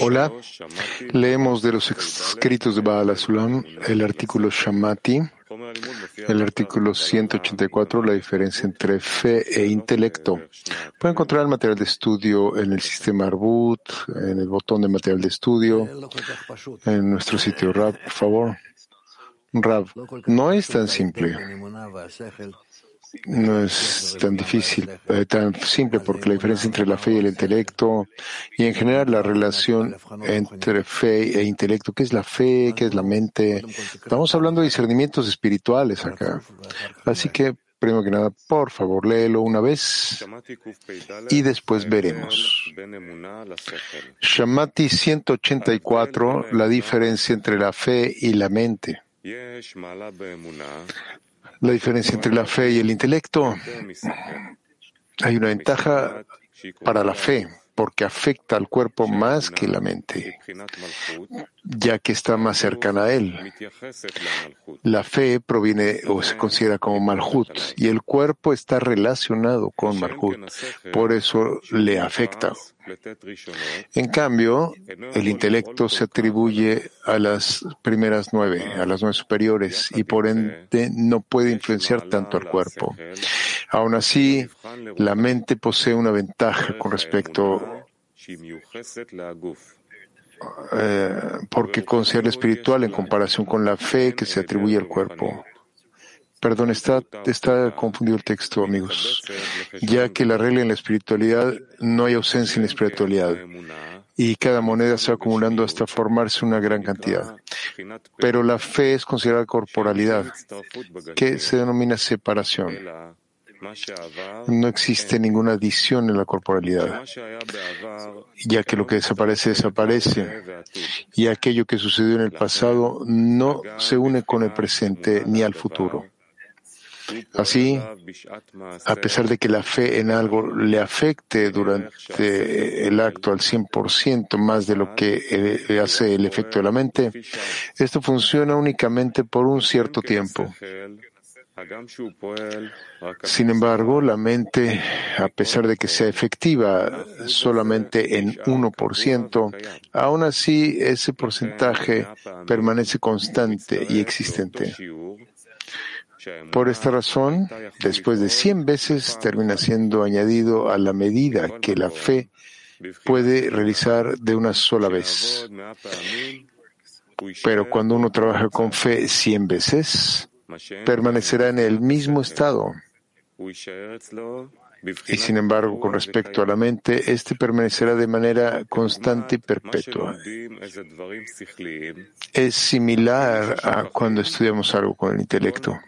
Hola, leemos de los escritos de Baal Sulam el artículo Shamati, el artículo 184, la diferencia entre fe e intelecto. Pueden encontrar el material de estudio en el sistema Arbut, en el botón de material de estudio, en nuestro sitio Rab, por favor. Rab, no es tan simple. No es tan difícil, eh, tan simple, porque la diferencia entre la fe y el intelecto, y en general la relación entre fe e intelecto, ¿qué es la fe? ¿Qué es la mente? Estamos hablando de discernimientos espirituales acá. Así que, primero que nada, por favor, léelo una vez y después veremos. Shamati 184, la diferencia entre la fe y la mente. La diferencia entre la fe y el intelecto. Hay una ventaja para la fe porque afecta al cuerpo más que la mente, ya que está más cercana a él. La fe proviene o se considera como Malhut y el cuerpo está relacionado con Malhut, por eso le afecta. En cambio, el intelecto se atribuye a las primeras nueve, a las nueve superiores, y por ende no puede influenciar tanto al cuerpo. Aún así, la mente posee una ventaja con respecto eh, porque considera espiritual en comparación con la fe que se atribuye al cuerpo. Perdón, está, está confundido el texto, amigos, ya que la regla en la espiritualidad no hay ausencia en la espiritualidad y cada moneda se va acumulando hasta formarse una gran cantidad. Pero la fe es considerada corporalidad, que se denomina separación. No existe ninguna adición en la corporalidad, ya que lo que desaparece desaparece y aquello que sucedió en el pasado no se une con el presente ni al futuro. Así, a pesar de que la fe en algo le afecte durante el acto al 100% más de lo que eh, hace el efecto de la mente, esto funciona únicamente por un cierto tiempo. Sin embargo, la mente, a pesar de que sea efectiva solamente en 1%, aún así ese porcentaje permanece constante y existente. Por esta razón, después de 100 veces termina siendo añadido a la medida que la fe puede realizar de una sola vez. Pero cuando uno trabaja con fe 100 veces, permanecerá en el mismo estado. Y sin embargo, con respecto a la mente, éste permanecerá de manera constante y perpetua. Es similar a cuando estudiamos algo con el intelecto.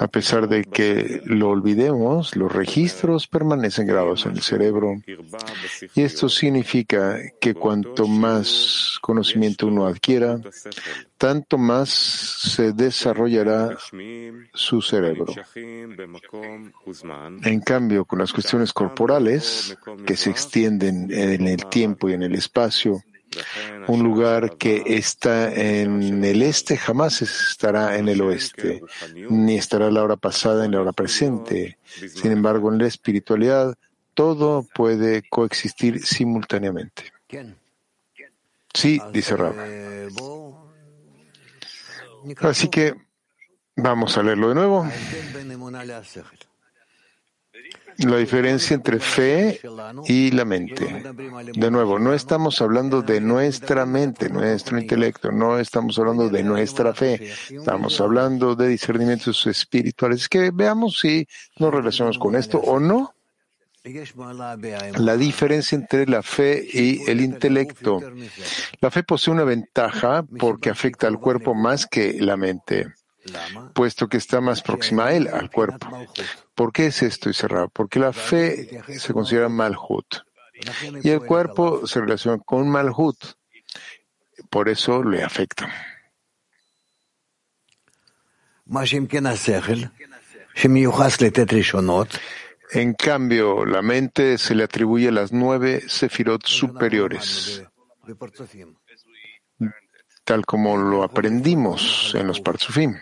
A pesar de que lo olvidemos, los registros permanecen grabados en el cerebro. Y esto significa que cuanto más conocimiento uno adquiera, tanto más se desarrollará su cerebro. En cambio, con las cuestiones corporales, que se extienden en el tiempo y en el espacio, un lugar que está en el este jamás estará en el oeste, ni estará la hora pasada en la hora presente. Sin embargo, en la espiritualidad, todo puede coexistir simultáneamente. Sí, dice. Así que vamos a leerlo de nuevo. La diferencia entre fe y la mente. De nuevo, no estamos hablando de nuestra mente, nuestro intelecto, no estamos hablando de nuestra fe, estamos hablando de discernimientos espirituales. Es que veamos si nos relacionamos con esto o no. La diferencia entre la fe y el intelecto. La fe posee una ventaja porque afecta al cuerpo más que la mente puesto que está más próxima a él, al cuerpo. ¿Por qué es esto, cerrado? Porque la fe se considera malhut y el cuerpo se relaciona con malhut. Por eso le afecta. En cambio, la mente se le atribuye las nueve sefirot superiores tal como lo aprendimos en los Parzufim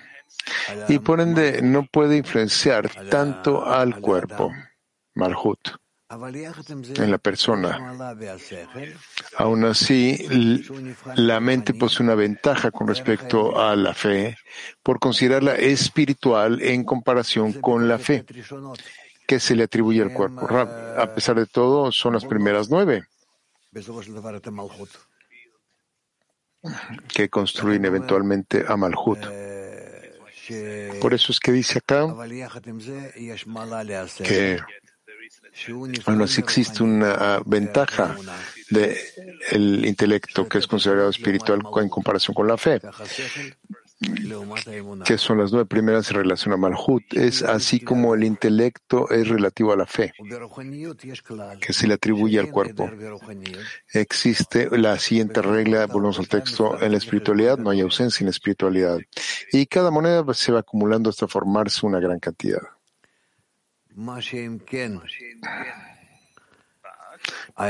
y por ende no puede influenciar tanto al cuerpo, Malhut. en la persona. Aún así, la mente posee una ventaja con respecto a la fe por considerarla espiritual en comparación con la fe que se le atribuye al cuerpo. A pesar de todo, son las primeras nueve que construyen eventualmente a Malhut. Por eso es que dice acá que aún así existe una ventaja del intelecto que es considerado espiritual en comparación con la fe que son las nueve primeras en relación a Malhut, es así como el intelecto es relativo a la fe, que se le atribuye al cuerpo. Existe la siguiente regla, volvemos al texto, en la espiritualidad no hay ausencia en la espiritualidad. Y cada moneda se va acumulando hasta formarse una gran cantidad.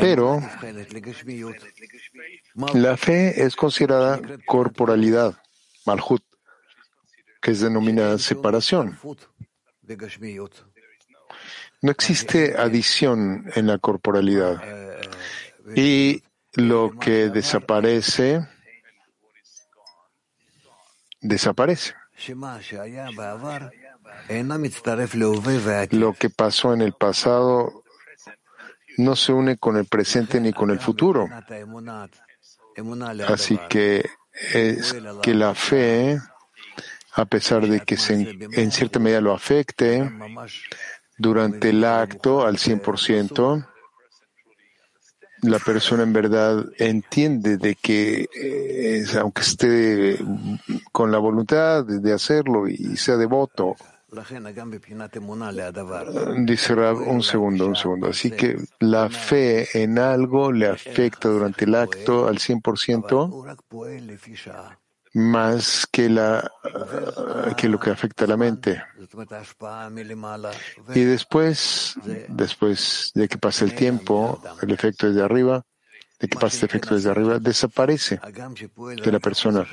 Pero la fe es considerada corporalidad Malhut, que es denominada separación. No existe adición en la corporalidad. Y lo que desaparece, desaparece. Lo que pasó en el pasado no se une con el presente ni con el futuro. Así que es que la fe, a pesar de que en cierta medida lo afecte durante el acto al 100%, la persona en verdad entiende de que eh, aunque esté con la voluntad de hacerlo y sea devoto, Dice un segundo, un segundo. Así que la fe en algo le afecta durante el acto al 100% más que, la, que lo que afecta a la mente. Y después, después de que pase el tiempo, el efecto desde arriba, de que pase el efecto desde arriba, desaparece de la persona.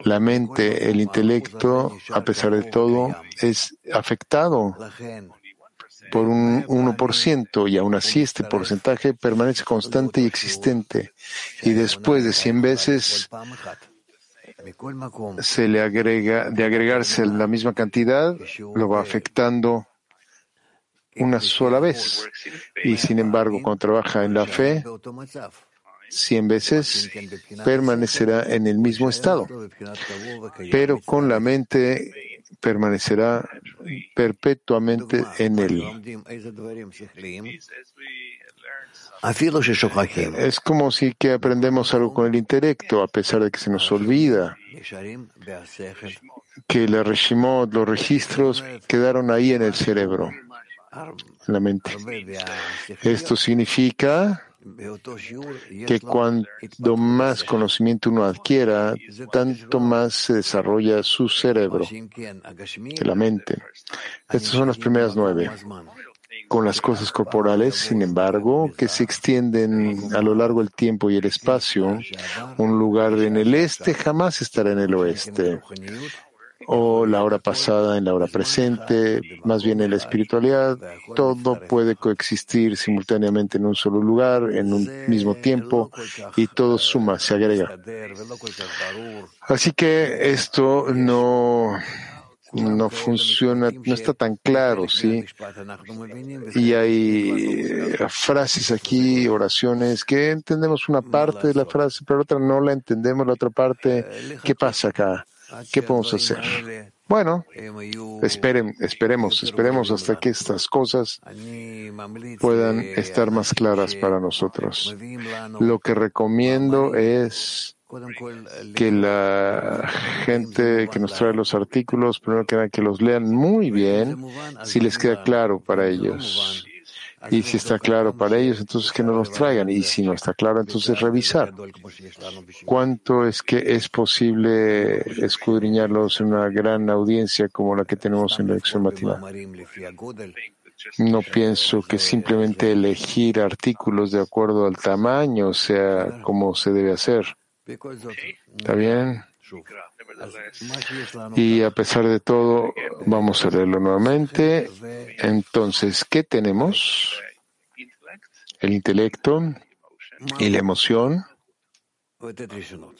La mente, el intelecto, a pesar de todo, es afectado por un 1% y aún así este porcentaje permanece constante y existente. Y después de 100 veces se le agrega, de agregarse la misma cantidad, lo va afectando una sola vez. Y sin embargo, cuando trabaja en la fe, cien veces permanecerá en el mismo estado, pero con la mente permanecerá perpetuamente en él. Es como si que aprendemos algo con el intelecto, a pesar de que se nos olvida que la Reshimot, los registros, quedaron ahí en el cerebro, en la mente. Esto significa que cuanto más conocimiento uno adquiera, tanto más se desarrolla su cerebro, la mente. Estas son las primeras nueve. Con las cosas corporales, sin embargo, que se extienden a lo largo del tiempo y el espacio, un lugar en el este jamás estará en el oeste o la hora pasada en la hora presente, más bien en la espiritualidad, todo puede coexistir simultáneamente en un solo lugar, en un mismo tiempo, y todo suma, se agrega. Así que esto no, no funciona, no está tan claro, ¿sí? Y hay eh, frases aquí, oraciones, que entendemos una parte de la frase, pero otra no la entendemos, la otra parte, ¿qué pasa acá? ¿Qué podemos hacer? Bueno, esperen, esperemos, esperemos hasta que estas cosas puedan estar más claras para nosotros. Lo que recomiendo es que la gente que nos trae los artículos, primero que que los lean muy bien, si les queda claro para ellos. Y si está claro para ellos, entonces que no los traigan. Y si no está claro, entonces revisar. ¿Cuánto es que es posible escudriñarlos en una gran audiencia como la que tenemos en la lección matinal? No pienso que simplemente elegir artículos de acuerdo al tamaño sea como se debe hacer. ¿Está bien? Y a pesar de todo, vamos a leerlo nuevamente. Entonces, ¿qué tenemos? el intelecto y la emoción,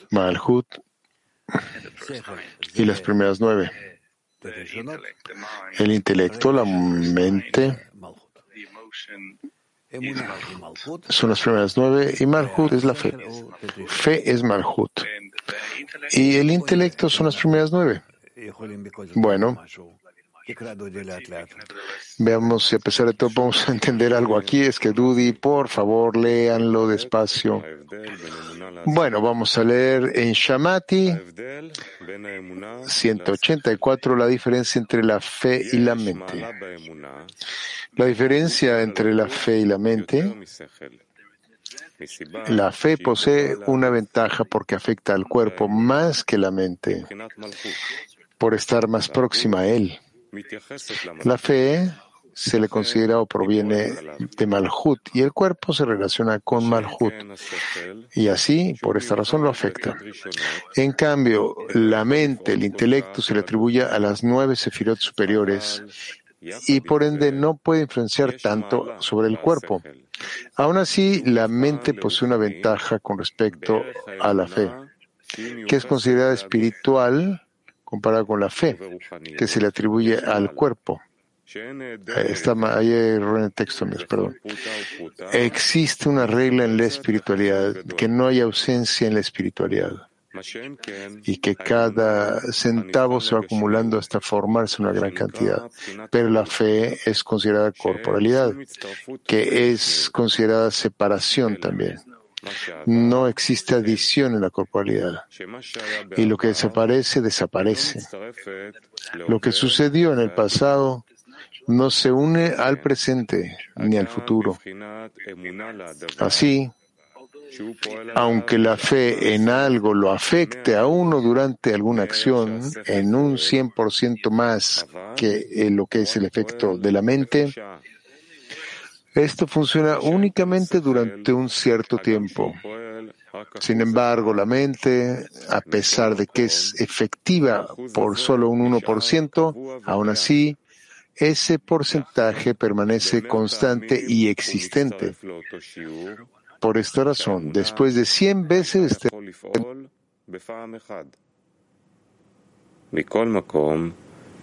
Malhut, y las primeras nueve. El intelecto, la mente, son las primeras nueve y Malhut es la fe. Fe es Malhut. Y el intelecto son las primeras nueve. Bueno, veamos si a pesar de todo podemos entender algo aquí. Es que Dudi, por favor, léanlo despacio. Bueno, vamos a leer en Shamati 184 la diferencia entre la fe y la mente. La diferencia entre la fe y la mente la fe posee una ventaja porque afecta al cuerpo más que la mente, por estar más próxima a él. La fe se le considera o proviene de Malhut y el cuerpo se relaciona con Malhut y así, por esta razón, lo afecta. En cambio, la mente, el intelecto se le atribuye a las nueve sefirot superiores y por ende no puede influenciar tanto sobre el cuerpo. Aún así, la mente posee una ventaja con respecto a la fe, que es considerada espiritual comparada con la fe, que se le atribuye al cuerpo. Está ahí error en el texto, perdón. Existe una regla en la espiritualidad, que no hay ausencia en la espiritualidad y que cada centavo se va acumulando hasta formarse una gran cantidad. Pero la fe es considerada corporalidad, que es considerada separación también. No existe adición en la corporalidad. Y lo que desaparece, desaparece. Lo que sucedió en el pasado no se une al presente ni al futuro. Así, aunque la fe en algo lo afecte a uno durante alguna acción en un 100% más que lo que es el efecto de la mente, esto funciona únicamente durante un cierto tiempo. Sin embargo, la mente, a pesar de que es efectiva por solo un 1%, aún así, ese porcentaje permanece constante y existente. Por esta razón, después de 100 veces este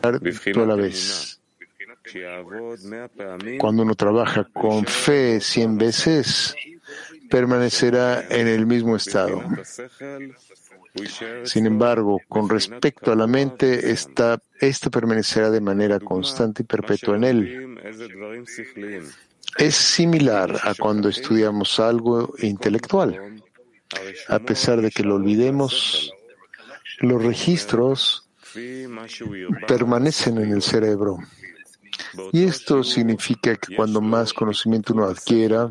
a la vez. Cuando uno trabaja con fe 100 veces, permanecerá en el mismo estado. Sin embargo, con respecto a la mente, esta, esta permanecerá de manera constante y perpetua en él. Es similar a cuando estudiamos algo intelectual. A pesar de que lo olvidemos, los registros permanecen en el cerebro. Y esto significa que cuando más conocimiento uno adquiera,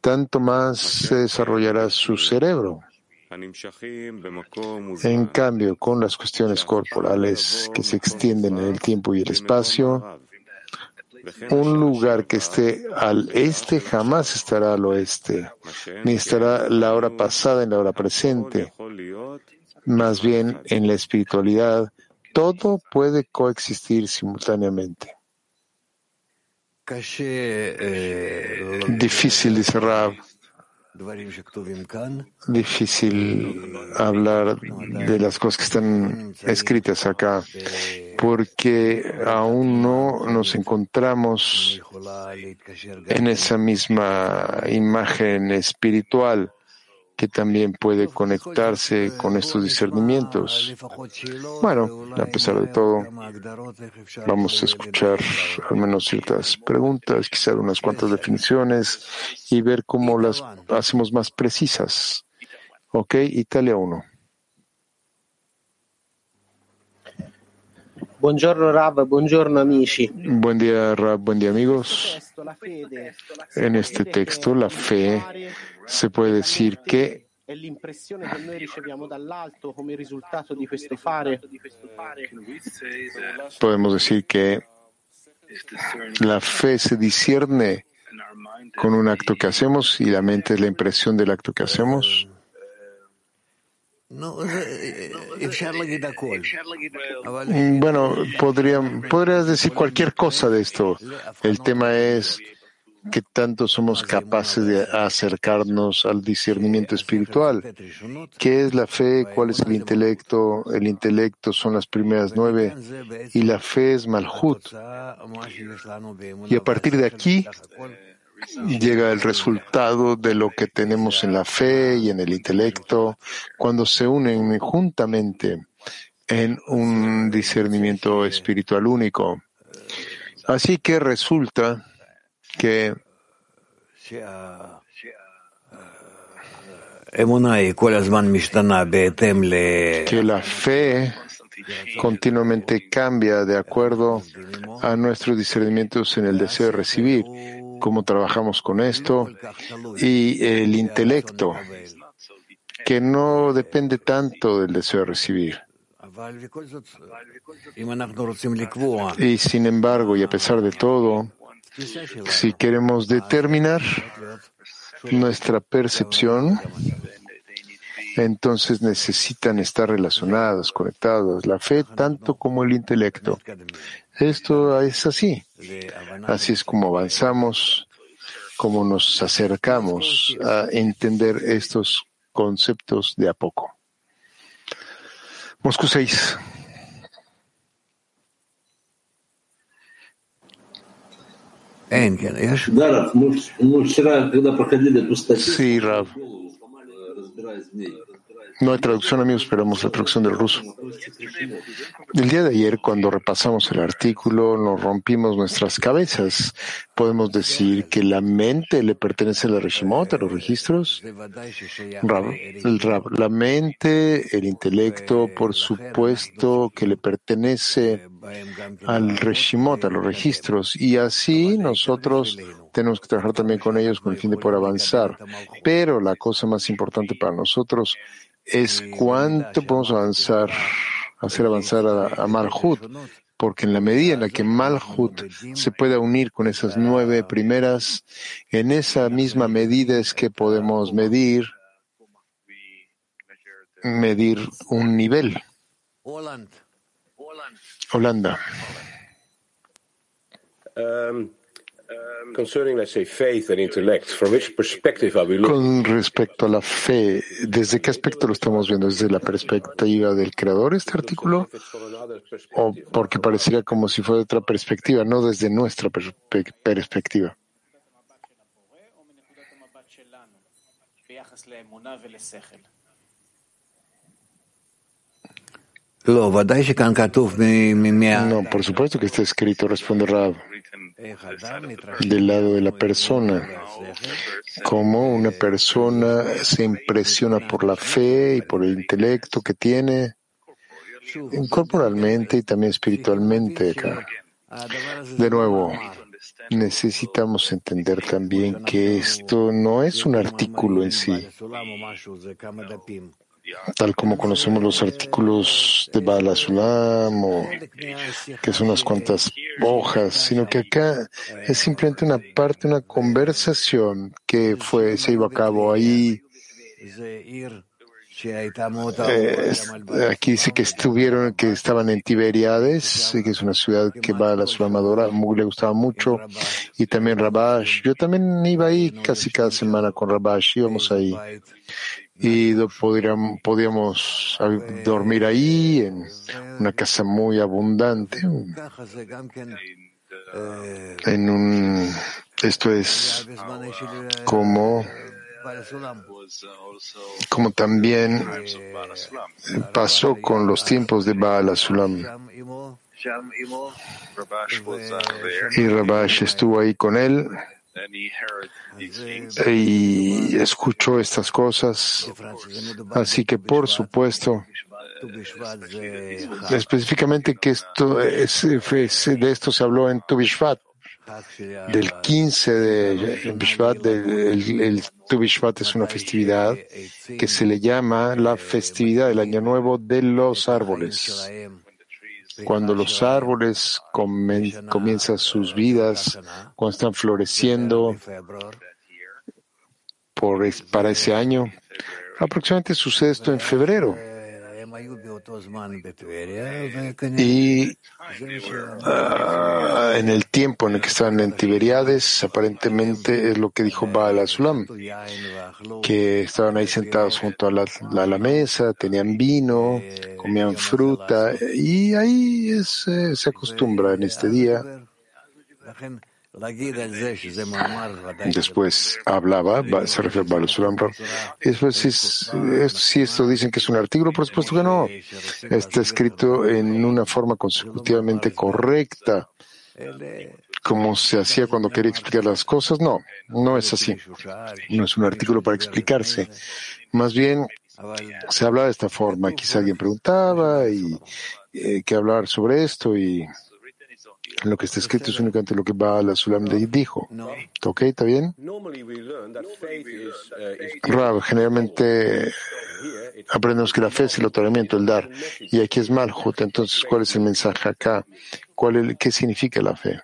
tanto más se desarrollará su cerebro. En cambio, con las cuestiones corporales que se extienden en el tiempo y el espacio, un lugar que esté al este jamás estará al oeste, ni estará la hora pasada en la hora presente. Más bien, en la espiritualidad, todo puede coexistir simultáneamente. Difícil, dice Rab. Difícil hablar de las cosas que están escritas acá, porque aún no nos encontramos en esa misma imagen espiritual que también puede conectarse con estos discernimientos. Bueno, a pesar de todo, vamos a escuchar al menos ciertas preguntas, quizás unas cuantas definiciones y ver cómo las hacemos más precisas. Ok, Italia 1. Buongiorno Rab, buongiorno amici. Buen día Rab, buen día amigos. En este texto, la fe se puede decir que podemos decir que la fe se discierne con un acto que hacemos y la mente es la impresión del acto que hacemos. Bueno, podría, podrías decir cualquier cosa de esto. El tema es que tanto somos capaces de acercarnos al discernimiento espiritual. ¿Qué es la fe? ¿Cuál es el intelecto? El intelecto son las primeras nueve y la fe es Malhut. Y a partir de aquí llega el resultado de lo que tenemos en la fe y en el intelecto cuando se unen juntamente en un discernimiento espiritual único. Así que resulta que que la fe continuamente cambia de acuerdo a nuestros discernimientos en el deseo de recibir, cómo trabajamos con esto y el intelecto, que no depende tanto del deseo de recibir. Y sin embargo, y a pesar de todo, si queremos determinar nuestra percepción, entonces necesitan estar relacionadas, conectadas, la fe tanto como el intelecto. Esto es así. Así es como avanzamos, como nos acercamos a entender estos conceptos de a poco. Moscú 6. Да, Рав, мы, мы вчера, когда проходили эту статью, Сирав. Э, разбирая змей, No hay traducción, amigos, esperamos la traducción del ruso. El día de ayer, cuando repasamos el artículo, nos rompimos nuestras cabezas. Podemos decir que la mente le pertenece a la Reshimot, a los registros. la mente, el intelecto, por supuesto que le pertenece al Reshimot, a los registros. Y así nosotros tenemos que trabajar también con ellos con el fin de poder avanzar. Pero la cosa más importante para nosotros es cuánto podemos avanzar, hacer avanzar a, Malhut, porque en la medida en la que Malhut se pueda unir con esas nueve primeras, en esa misma medida es que podemos medir, medir un nivel. Holanda. Um, con respecto a la fe, ¿desde qué aspecto lo estamos viendo? ¿Desde la perspectiva del creador este artículo? ¿O porque pareciera como si fuera otra perspectiva, no desde nuestra perspectiva? No, por supuesto que está escrito, responde Rab, del lado de la persona, como una persona se impresiona por la fe y por el intelecto que tiene, corporalmente y también espiritualmente acá. De nuevo, necesitamos entender también que esto no es un artículo en sí tal como conocemos los artículos de Bala Sulam, o que son unas cuantas hojas, sino que acá es simplemente una parte, una conversación que fue, se llevó a cabo ahí. Eh, aquí dice que estuvieron, que estaban en Tiberiades, que es una ciudad que va a la Sulamadora, le gustaba mucho, y también Rabash. Yo también iba ahí casi cada semana con Rabash, íbamos ahí y podríamos, podíamos dormir ahí en una casa muy abundante. En un, esto es como, como también pasó con los tiempos de Baal Asulam. Y Rabash estuvo ahí con él y escuchó estas cosas. Así que, por supuesto, específicamente que esto es, de esto se habló en Tubishvat, del 15 de Bishvat, el, el Tubishvat es una festividad que se le llama la festividad del Año Nuevo de los árboles. Cuando los árboles comienzan sus vidas, cuando están floreciendo por, para ese año, aproximadamente sucede esto en febrero. Y ah, en el tiempo en el que estaban en Tiberiades, aparentemente es lo que dijo Baal Asulam, que estaban ahí sentados junto a la, mesa, tenían vino, comían fruta, y ahí eh, se acostumbra en este día Después hablaba, se refiere a Balosulam. Después, si, esto dicen que es un artículo, por supuesto que no. Está escrito en una forma consecutivamente correcta, como se hacía cuando quería explicar las cosas. No, no es así. No es un artículo para explicarse. Más bien, se habla de esta forma. Quizá alguien preguntaba y eh, que hablar sobre esto y lo que está escrito es únicamente lo que va a la Sulam dijo. ¿Ok? ¿Está bien? Rab, generalmente aprendemos que la fe es el otorgamiento, el dar. Y aquí es Malhut. Entonces, ¿cuál es el mensaje acá? ¿Cuál ¿Qué significa la fe?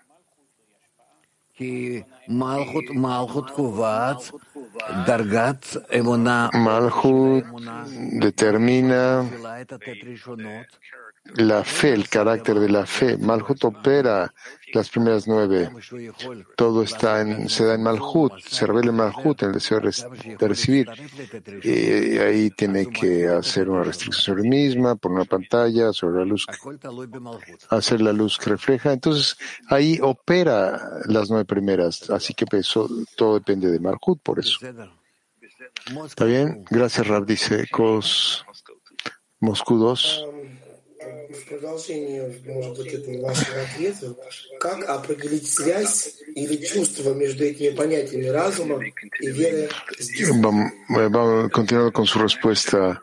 Malhut determina la fe, el carácter de la fe. Malhut opera las primeras nueve. Todo está en, se da en Malhut, se revela en Malhut, en el deseo de recibir. Y ahí tiene que hacer una restricción sobre misma, por una pantalla, sobre la luz, hacer la luz que refleja. Entonces, ahí opera las nueve primeras. Así que eso, todo depende de Malhut, por eso. ¿Está bien? Gracias, Rab, dice Cos Moscú 2 в продолжение, может быть, этого вашего ответа, как определить связь или чувство между этими понятиями разума и веры? Vamos, continuando con su respuesta.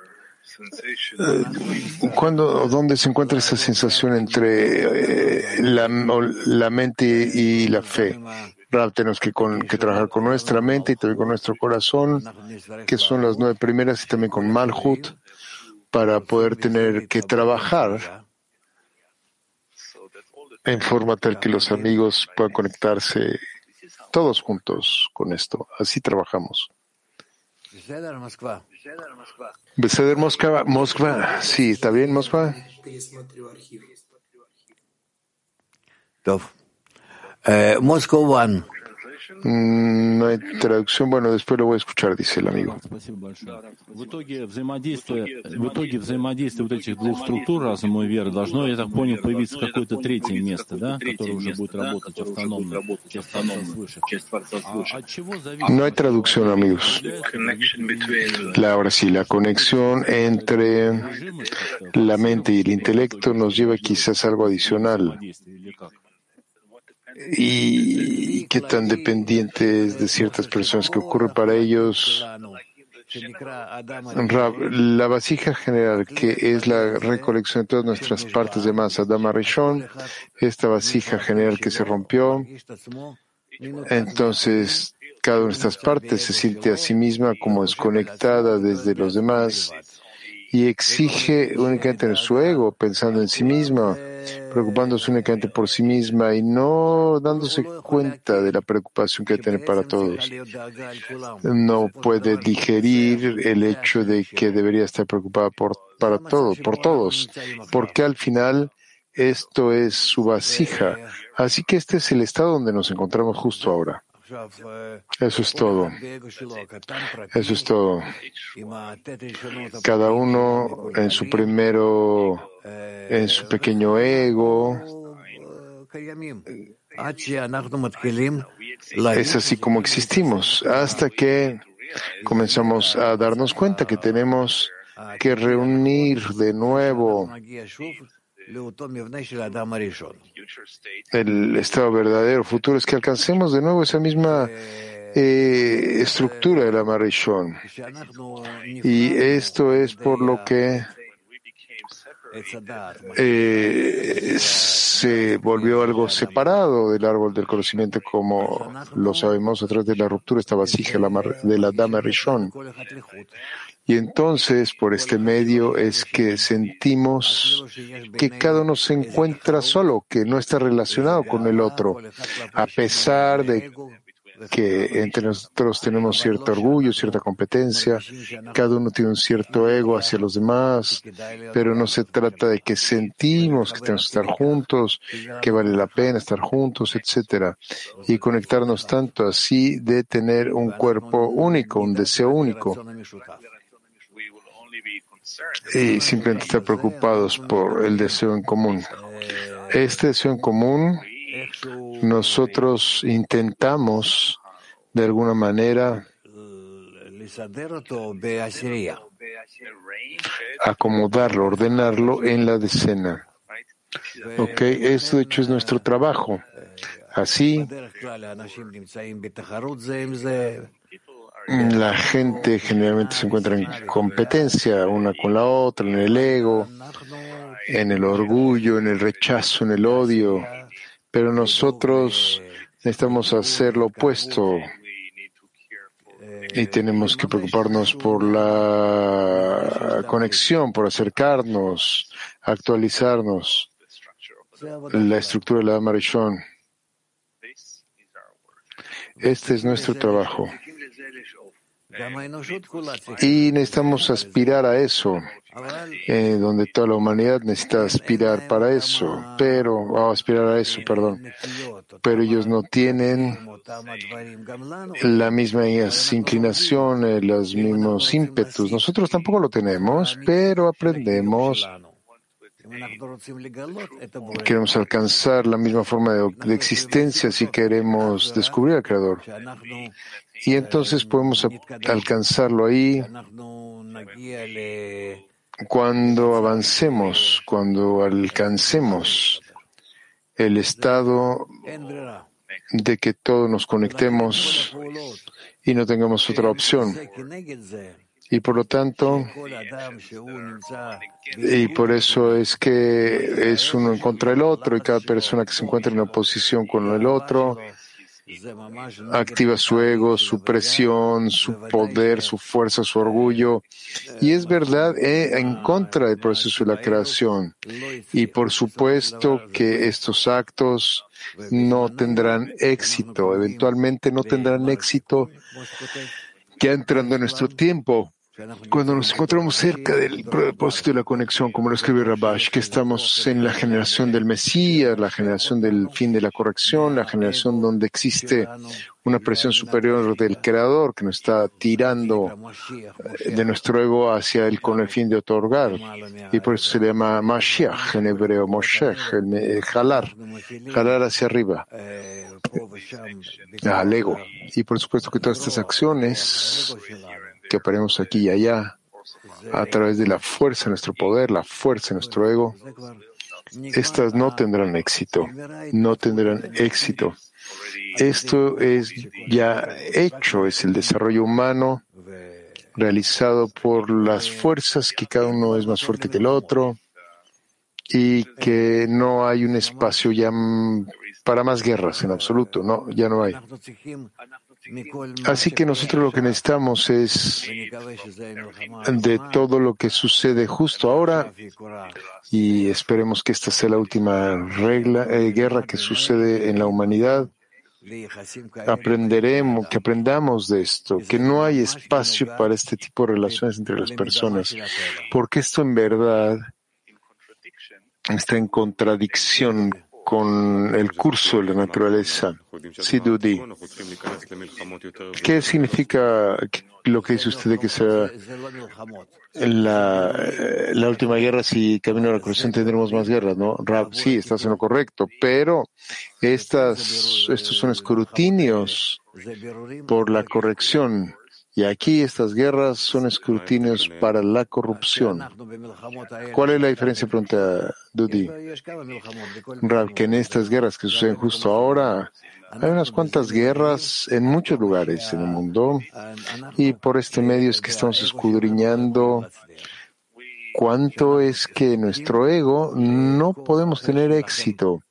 ¿Cuándo, dónde se encuentra esa sensación entre eh, la, la, mente y la fe? tenemos que, con, que, trabajar con nuestra mente y también con nuestro corazón, que son las nueve primeras, y también con Malhut, para poder tener que trabajar en forma tal que los amigos puedan conectarse todos juntos con esto. Así trabajamos. Beseder Moscova, Moskva, sí, ¿está bien Moskva? Eh, Moscow One. Mm, no hay traducción. Bueno, después lo voy a escuchar, dice el amigo. В итоге взаимодействие, в итоге взаимодействие вот этих двух структур разума и веры должно, я так понял, появиться какое-то третье место, да, которое уже будет работать автономно, No hay traducción, amigos. La, ahora sí, la conexión entre la mente y el intelecto nos lleva quizás algo adicional y qué tan dependientes de ciertas personas que ocurre para ellos. La vasija general, que es la recolección de todas nuestras partes de masa, Dama Rishon, esta vasija general que se rompió, entonces cada una de estas partes se siente a sí misma como desconectada desde los demás y exige únicamente en su ego, pensando en sí misma preocupándose únicamente por sí misma y no dándose cuenta de la preocupación que tiene para todos. No puede digerir el hecho de que debería estar preocupada por, para todo, por todos, porque al final esto es su vasija. Así que este es el estado donde nos encontramos justo ahora. Eso es todo. Eso es todo. Cada uno en su primero, en su pequeño ego. Es así como existimos hasta que comenzamos a darnos cuenta que tenemos que reunir de nuevo el estado verdadero futuro es que alcancemos de nuevo esa misma eh, estructura de la Marishon. Y esto es por lo que eh, se volvió algo separado del árbol del conocimiento, como lo sabemos a través de la ruptura esta vasija de la Dama Rishon. Y entonces, por este medio, es que sentimos que cada uno se encuentra solo, que no está relacionado con el otro, a pesar de que entre nosotros tenemos cierto orgullo, cierta competencia, cada uno tiene un cierto ego hacia los demás, pero no se trata de que sentimos que tenemos que estar juntos, que vale la pena estar juntos, etcétera, y conectarnos tanto así de tener un cuerpo único, un deseo único y simplemente estar preocupados por el deseo en común. Este deseo en común, nosotros intentamos de alguna manera acomodarlo, ordenarlo en la decena. Ok, eso de hecho es nuestro trabajo. Así, la gente generalmente se encuentra en competencia una con la otra, en el ego, en el orgullo, en el rechazo, en el odio, pero nosotros necesitamos hacer lo opuesto y tenemos que preocuparnos por la conexión, por acercarnos, actualizarnos, la estructura de la Marishon. Este es nuestro trabajo. Y necesitamos aspirar a eso, eh, donde toda la humanidad necesita aspirar para eso, pero, aspirar a eso, perdón, pero ellos no tienen la misma inclinación, eh, los mismos ímpetus. Nosotros tampoco lo tenemos, pero aprendemos Queremos alcanzar la misma forma de, existencia si queremos descubrir al Creador. Y entonces podemos alcanzarlo ahí cuando avancemos, cuando alcancemos el estado de que todos nos conectemos y no tengamos otra opción. Y por lo tanto, y por eso es que es uno contra del otro y cada persona que se encuentra en oposición con el otro activa su ego, su presión, su poder, su fuerza, su orgullo. Y es verdad eh, en contra del proceso de la creación. Y por supuesto que estos actos no tendrán éxito, eventualmente no tendrán éxito ya entrando en nuestro tiempo, cuando nos encontramos cerca del propósito de la conexión, como lo escribe Rabash, que estamos en la generación del Mesías, la generación del fin de la corrección, la generación donde existe una presión superior del Creador que nos está tirando eh, de nuestro ego hacia él con el fin de otorgar. Y por eso se llama Mashiach en hebreo, Moshech, el jalar, jalar hacia arriba, al ego. Y por supuesto que todas estas acciones que operemos aquí y allá a través de la fuerza de nuestro poder, la fuerza de nuestro ego, estas no tendrán éxito, no tendrán éxito. Esto es ya hecho, es el desarrollo humano realizado por las fuerzas que cada uno es más fuerte que el otro y que no hay un espacio ya para más guerras en absoluto, no, ya no hay. Así que nosotros lo que necesitamos es de todo lo que sucede justo ahora y esperemos que esta sea la última regla, eh, guerra que sucede en la humanidad. Aprenderemos, que aprendamos de esto, que no hay espacio para este tipo de relaciones entre las personas, porque esto en verdad está en contradicción con el curso de la naturaleza. Sidudi. ¿Qué significa lo que dice usted de que sea la, última guerra? Si camino a la corrección tendremos más guerras, ¿no? Rab, sí, estás en correcto, pero estas, estos son escrutinios por la corrección y aquí estas guerras son escrutinios para la corrupción. ¿Cuál es la diferencia? Pregunta Dudi. que en estas guerras que suceden justo ahora, hay unas cuantas guerras en muchos lugares en el mundo y por este medio es que estamos escudriñando cuánto es que nuestro ego no podemos tener éxito,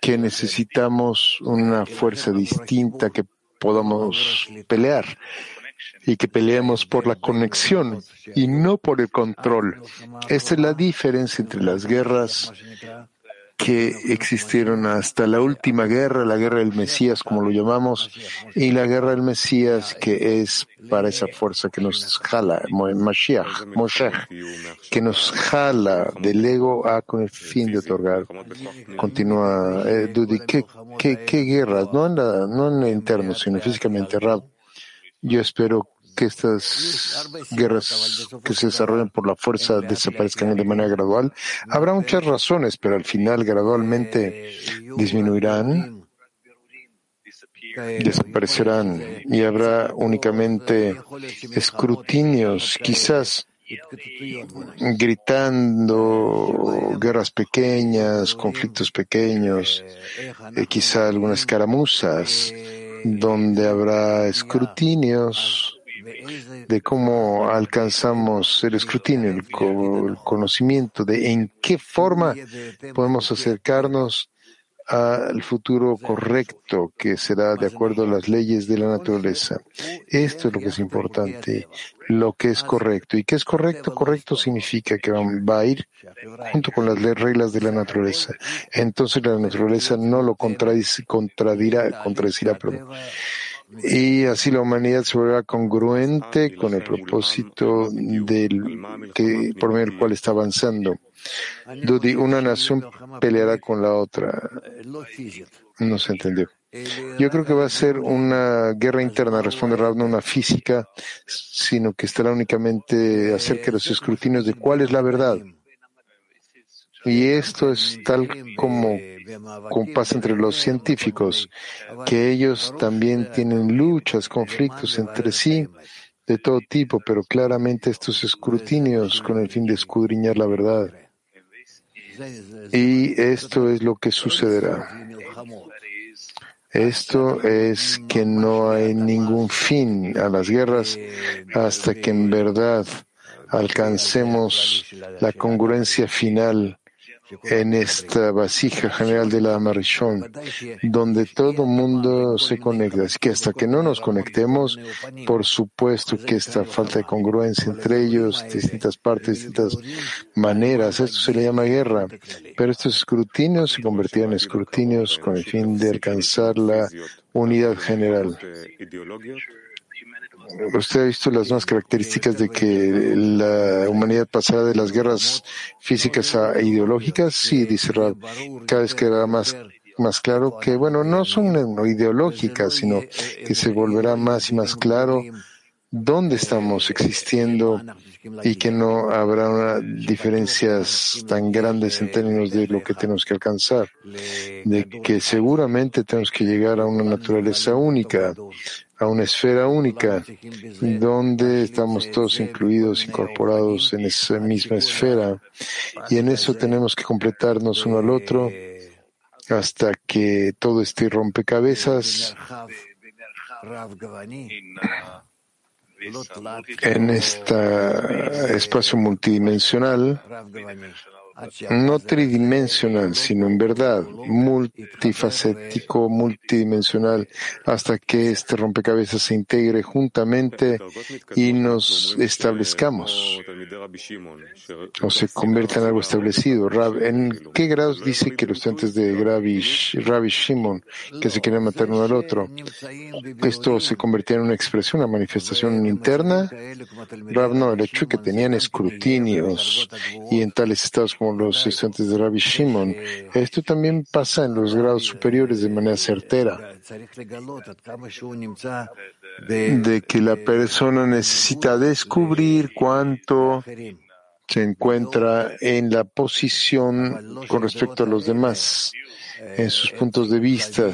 que necesitamos una fuerza distinta que podamos pelear y que peleemos por la conexión y no por el control. Esta es la diferencia entre las guerras que existieron hasta la última guerra, la guerra del Mesías, como lo llamamos, y la guerra del Mesías, que es para esa fuerza que nos jala, Mashiach, Moshiach, que nos jala del ego a con el fin de otorgar. Continúa, eh, Dudi, ¿qué, qué, guerras? No en, la, no en lo interno, sino físicamente, Rab. Yo espero que estas guerras que se desarrollan por la fuerza desaparezcan de manera gradual. Habrá muchas razones, pero al final gradualmente disminuirán, desaparecerán y habrá únicamente escrutinios, quizás gritando guerras pequeñas, conflictos pequeños, eh, quizá algunas escaramuzas donde habrá escrutinios de cómo alcanzamos el escrutinio, el, conocimiento de en qué forma podemos acercarnos al futuro correcto que será de acuerdo a las leyes de la naturaleza. Esto es lo que es importante, lo que es correcto. ¿Y qué es correcto? Correcto significa que va a ir junto con las reglas de la naturaleza. Entonces la naturaleza no lo contradirá, contradecirá, perdón. Y así la humanidad se volverá congruente con el propósito del, que, por medio del cual está avanzando. Dudi, una nación peleará con la otra. No se entendió. Yo creo que va a ser una guerra interna, responde Rav, no una física, sino que estará únicamente acerca de los escrutinios de cuál es la verdad. Y esto es tal como, pasa entre los científicos, que ellos también tienen luchas, conflictos entre sí de todo tipo, pero claramente estos escrutinios con el fin de escudriñar la verdad. Y esto es lo que sucederá. Esto es que no hay ningún fin a las guerras hasta que en verdad alcancemos la congruencia final en esta vasija general de la Amarishon, donde todo mundo se conecta. Así que hasta que no nos conectemos, por supuesto que esta falta de congruencia entre ellos, distintas partes, distintas maneras, esto se le llama guerra. Pero estos escrutinios se convertían en escrutinios con el fin de alcanzar la unidad general. ¿Usted ha visto las nuevas características de que la humanidad pasará de las guerras físicas a ideológicas? Sí, dice Rab. Cada vez quedará más, más claro que, bueno, no son ideológicas, sino que se volverá más y más claro dónde estamos existiendo y que no habrá diferencias tan grandes en términos de lo que tenemos que alcanzar, de que seguramente tenemos que llegar a una naturaleza única, a una esfera única, donde estamos todos incluidos, incorporados en esa misma esfera, y en eso tenemos que completarnos uno al otro hasta que todo este rompecabezas en este espacio multidimensional no tridimensional, sino en verdad multifacético, multidimensional, hasta que este rompecabezas se integre juntamente y nos establezcamos o se convierta en algo establecido. ¿En qué grados dice que los estudiantes de Rabbi Shimon que se quieren matar uno al otro? ¿Esto se convertía en una expresión, una manifestación interna? Rab no, el hecho de que tenían escrutinios y en tales estados como los estudiantes de Rabbi Shimon. Esto también pasa en los grados superiores de manera certera, de que la persona necesita descubrir cuánto se encuentra en la posición con respecto a los demás, en sus puntos de vista,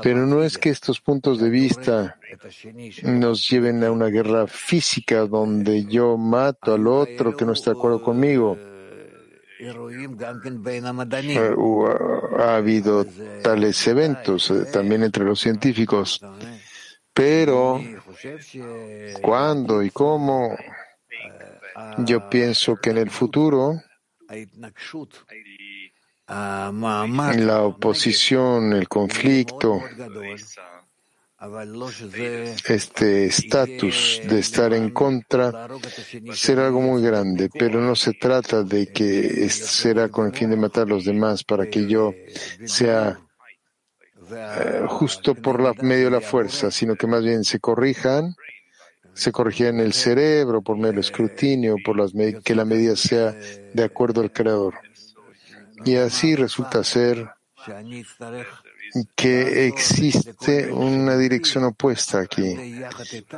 pero no es que estos puntos de vista nos lleven a una guerra física donde yo mato al otro que no está de acuerdo conmigo. Eh, ha habido tales eventos eh, también entre los científicos, pero ¿cuándo y cómo? Yo pienso que en el futuro la oposición, el conflicto, este estatus de estar en contra será algo muy grande, pero no se trata de que será con el fin de matar a los demás para que yo sea eh, justo por medio de la fuerza, sino que más bien se corrijan, se corrijan el cerebro por medio del escrutinio, por las que la medida sea de acuerdo al Creador. Y así resulta ser que existe una dirección opuesta aquí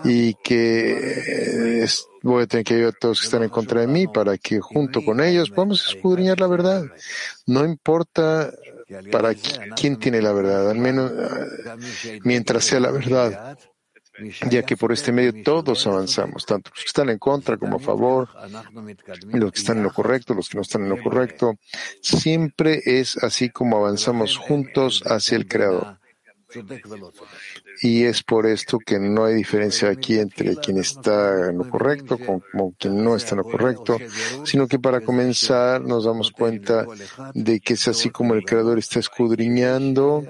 y que eh, voy a tener que ayudar a todos que están en contra de mí para que junto con ellos podamos escudriñar la verdad. No importa para quién tiene la verdad, al menos eh, mientras sea la verdad ya que por este medio todos avanzamos, tanto los que están en contra como a favor, los que están en lo correcto, los que no están en lo correcto. Siempre es así como avanzamos juntos hacia el Creador. Y es por esto que no hay diferencia aquí entre quien está en lo correcto como quien no está en lo correcto, sino que para comenzar nos damos cuenta de que es así como el Creador está escudriñando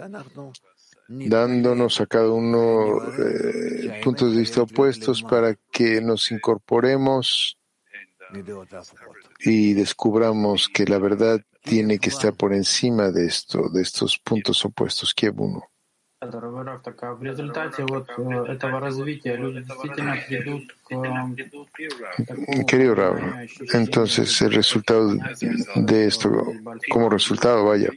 dándonos a cada uno eh, puntos de vista opuestos para que nos incorporemos y descubramos que la verdad tiene que estar por encima de esto, de estos puntos opuestos, que uno. Querido entonces el resultado de esto, como resultado, vaya,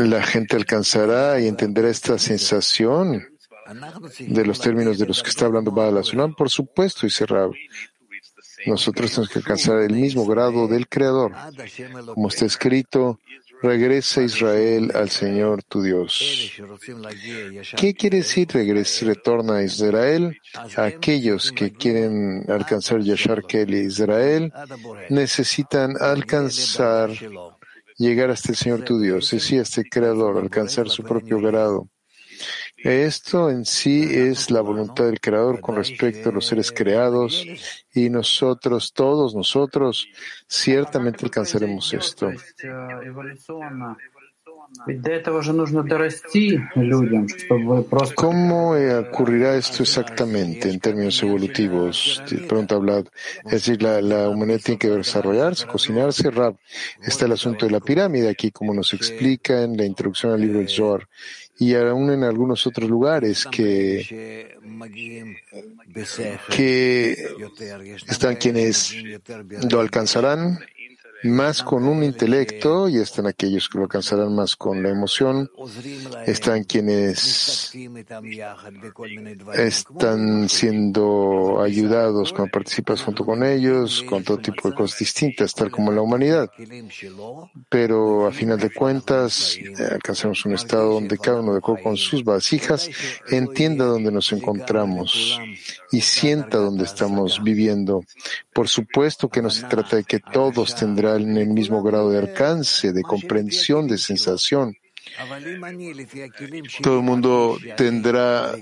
la gente alcanzará y entenderá esta sensación de los términos de los que está hablando Bala Por supuesto, dice Raúl. Nosotros tenemos que alcanzar el mismo grado del Creador. Como está escrito, regresa Israel al Señor tu Dios. ¿Qué quiere decir regresa, retorna a Israel? Aquellos que quieren alcanzar Yashar Kelly Israel necesitan alcanzar, llegar hasta el Señor tu Dios, es decir, hasta el Creador, alcanzar su propio grado. Esto en sí es la voluntad del Creador con respecto a los seres creados y nosotros, todos nosotros, ciertamente alcanzaremos esto. ¿Cómo ocurrirá esto exactamente en términos evolutivos? Pregunta Vlad. Es decir, la, humanidad tiene que desarrollarse, cocinarse. Rab, está el asunto de la pirámide aquí, como nos explica en la introducción al libro del Zohar y aún en algunos otros lugares que, que están quienes lo alcanzarán más con un intelecto y están aquellos que lo alcanzarán más con la emoción. Están quienes están siendo ayudados cuando participas junto con ellos, con todo tipo de cosas distintas, tal como la humanidad. Pero a final de cuentas, eh, alcanzamos un estado donde cada uno de acuerdo con sus vasijas entienda dónde nos encontramos y sienta dónde estamos viviendo. Por supuesto que no se trata de que todos tendrán el mismo grado de alcance, de comprensión, de sensación. Todo el mundo tendrá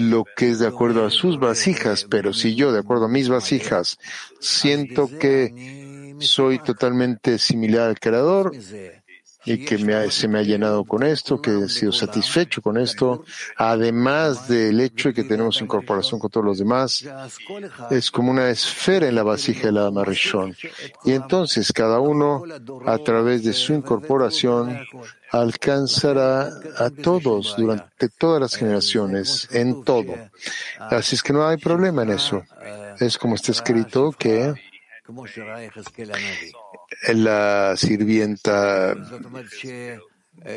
lo que es de acuerdo a sus vasijas, pero si yo, de acuerdo a mis vasijas, siento que soy totalmente similar al Creador, y que se me ha llenado con esto, que he sido satisfecho con esto, además del hecho de que tenemos incorporación con todos los demás, es como una esfera en la vasija de la Marishon. Y entonces cada uno, a través de su incorporación, alcanzará a todos durante todas las generaciones, en todo. Así es que no hay problema en eso. Es como está escrito que la sirvienta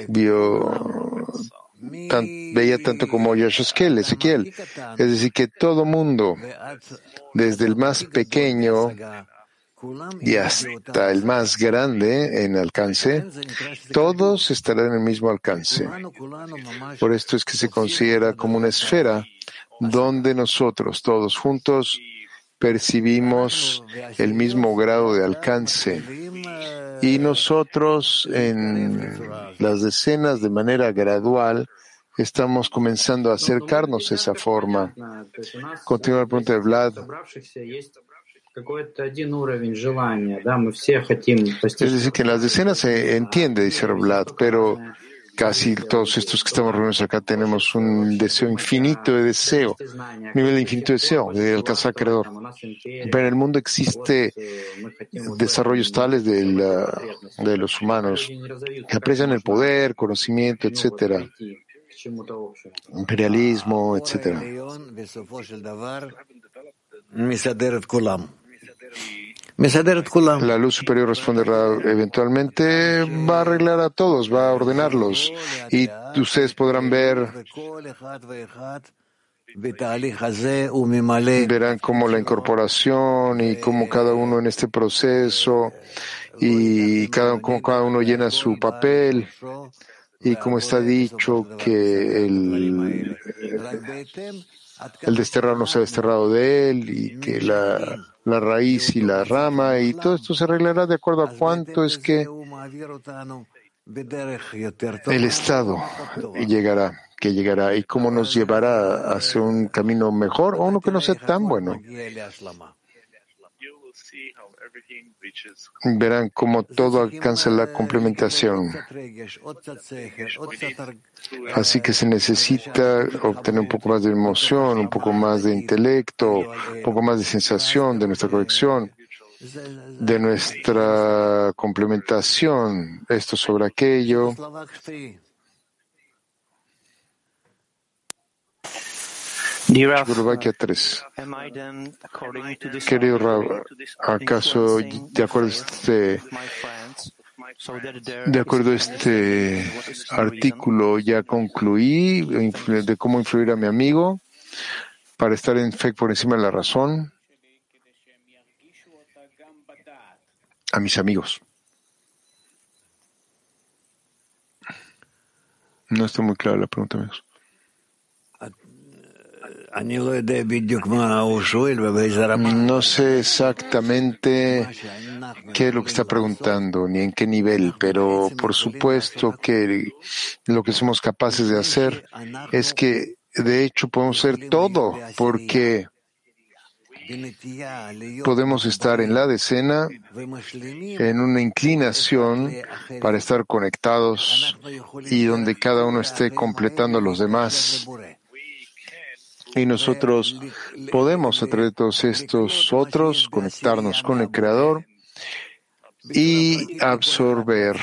vio veía tanto como Yoshoskel, Ezequiel. Es decir, que todo mundo, desde el más pequeño y hasta el más grande en alcance, todos estarán en el mismo alcance. Por esto es que se considera como una esfera donde nosotros, todos juntos, percibimos el mismo grado de alcance y nosotros en las decenas de manera gradual estamos comenzando a acercarnos a esa forma. Continúa la pregunta de Vlad. Es decir, que en las decenas se entiende, dice Vlad, pero casi todos estos que estamos reunidos acá tenemos un deseo infinito de deseo, nivel de infinito deseo de alcanzar al Creador. Pero en el mundo existe desarrollos tales de, de los humanos que aprecian el poder, conocimiento, etcétera, imperialismo, etcétera. La luz superior responderá eventualmente, va a arreglar a todos, va a ordenarlos. Y ustedes podrán ver, verán cómo la incorporación y cómo cada uno en este proceso y cada, cómo cada uno llena su papel. Y como está dicho que el, el desterrado no se ha desterrado de él y que la, la raíz y la rama y todo esto se arreglará de acuerdo a cuánto es que el Estado llegará, que llegará y cómo nos llevará hacia un camino mejor o uno que no sea tan bueno. Verán cómo todo alcanza la complementación. Así que se necesita obtener un poco más de emoción, un poco más de intelecto, un poco más de sensación de nuestra conexión, de nuestra complementación, esto sobre aquello. Eslovaquia 3. Querido Rab, ¿acaso de acuerdo a este, de acuerdo a este artículo ya concluí de cómo influir a mi amigo para estar en fe por encima de la razón? A mis amigos. No está muy clara la pregunta, amigos. No sé exactamente qué es lo que está preguntando ni en qué nivel, pero por supuesto que lo que somos capaces de hacer es que de hecho podemos hacer todo porque podemos estar en la decena en una inclinación para estar conectados y donde cada uno esté completando a los demás y nosotros podemos, a través de todos estos otros, conectarnos con el Creador y absorber,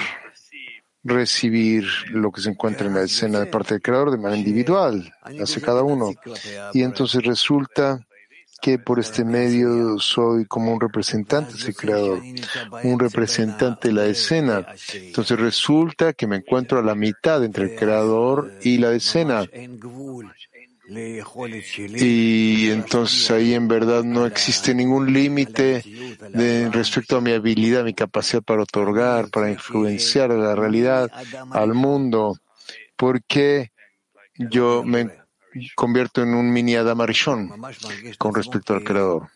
recibir lo que se encuentra en la escena de parte del Creador de manera individual, hace cada uno. Y entonces resulta que por este medio soy como un representante de ese creador, un representante de la escena. Entonces resulta que me encuentro a la mitad entre el creador y la escena. Y entonces ahí en verdad no existe ningún límite respecto a mi habilidad, mi capacidad para otorgar, para influenciar la realidad, al mundo, porque yo me convierto en un mini Adam con respecto al Creador.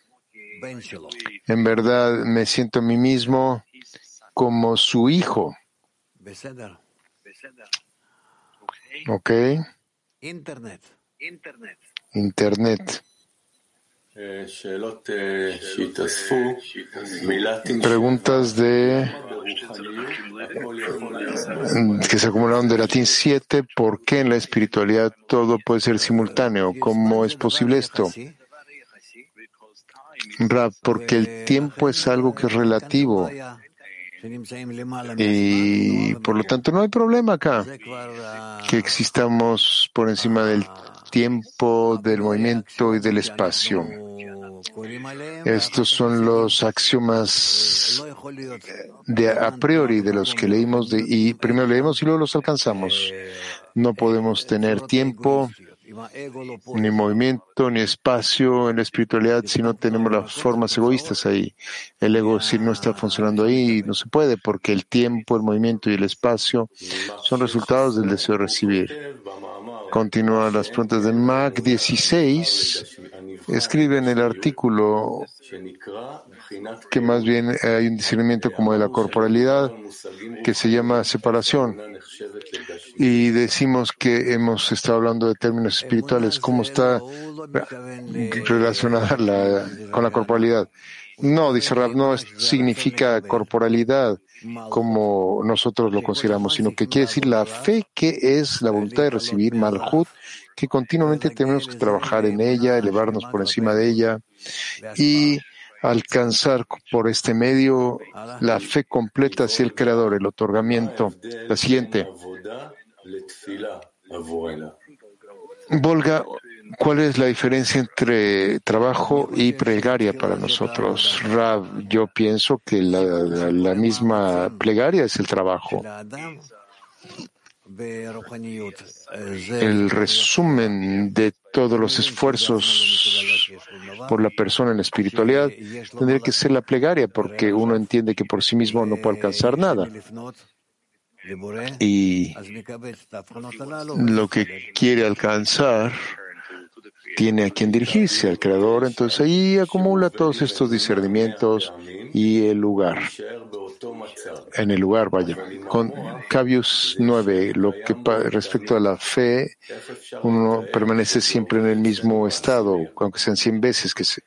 En verdad me siento a mí mismo como su hijo. ¿Ok? Internet. Internet. Preguntas de que se acumularon de latín 7. ¿Por qué en la espiritualidad todo puede ser simultáneo? ¿Cómo es posible esto? porque el tiempo es algo que es relativo. Y por lo tanto no hay problema acá que existamos por encima del tiempo, del movimiento y del espacio. Estos son los axiomas de a priori de los que leímos y primero leemos y luego los alcanzamos. No podemos tener tiempo, ni movimiento, ni espacio en la espiritualidad si no tenemos las formas egoístas ahí. El ego si no está funcionando ahí no se puede porque el tiempo, el movimiento y el espacio son resultados del deseo de recibir. Continúan las preguntas de Mac 16. Escribe en el artículo que más bien hay un discernimiento como de la corporalidad que se llama separación y decimos que hemos estado hablando de términos espirituales, ¿cómo está relacionada la, con la corporalidad? No, dice Rab, no significa corporalidad como nosotros lo consideramos, sino que quiere decir la fe que es la voluntad de recibir Malhut, que continuamente tenemos que trabajar en ella, elevarnos por encima de ella y alcanzar por este medio la fe completa hacia el Creador, el otorgamiento. La siguiente. Volga, ¿cuál es la diferencia entre trabajo y plegaria para nosotros? Rav, yo pienso que la, misma plegaria es el trabajo. El resumen de todos los esfuerzos por la persona en la espiritualidad tendría que ser la plegaria, porque uno entiende que por sí mismo no puede alcanzar nada. Y lo que quiere alcanzar tiene a quien dirigirse, al Creador, entonces ahí acumula todos estos discernimientos y el lugar. En el lugar, vaya. Con Cabius 9, lo que respecto a la fe, uno permanece siempre en el mismo estado, aunque sean 100 veces que se.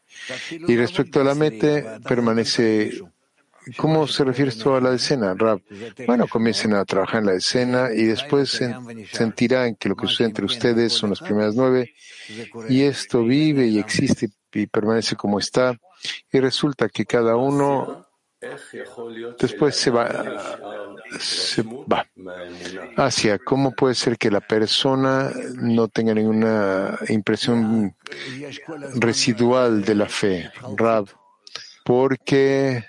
Y respecto a la mente, permanece ¿Cómo se refiere esto a la escena, Rab? Bueno, comiencen a trabajar en la escena y después sentirán que lo que sucede entre ustedes son las primeras nueve y esto vive y existe y permanece como está y resulta que cada uno después se va, se va hacia cómo puede ser que la persona no tenga ninguna impresión residual de la fe, Rab, porque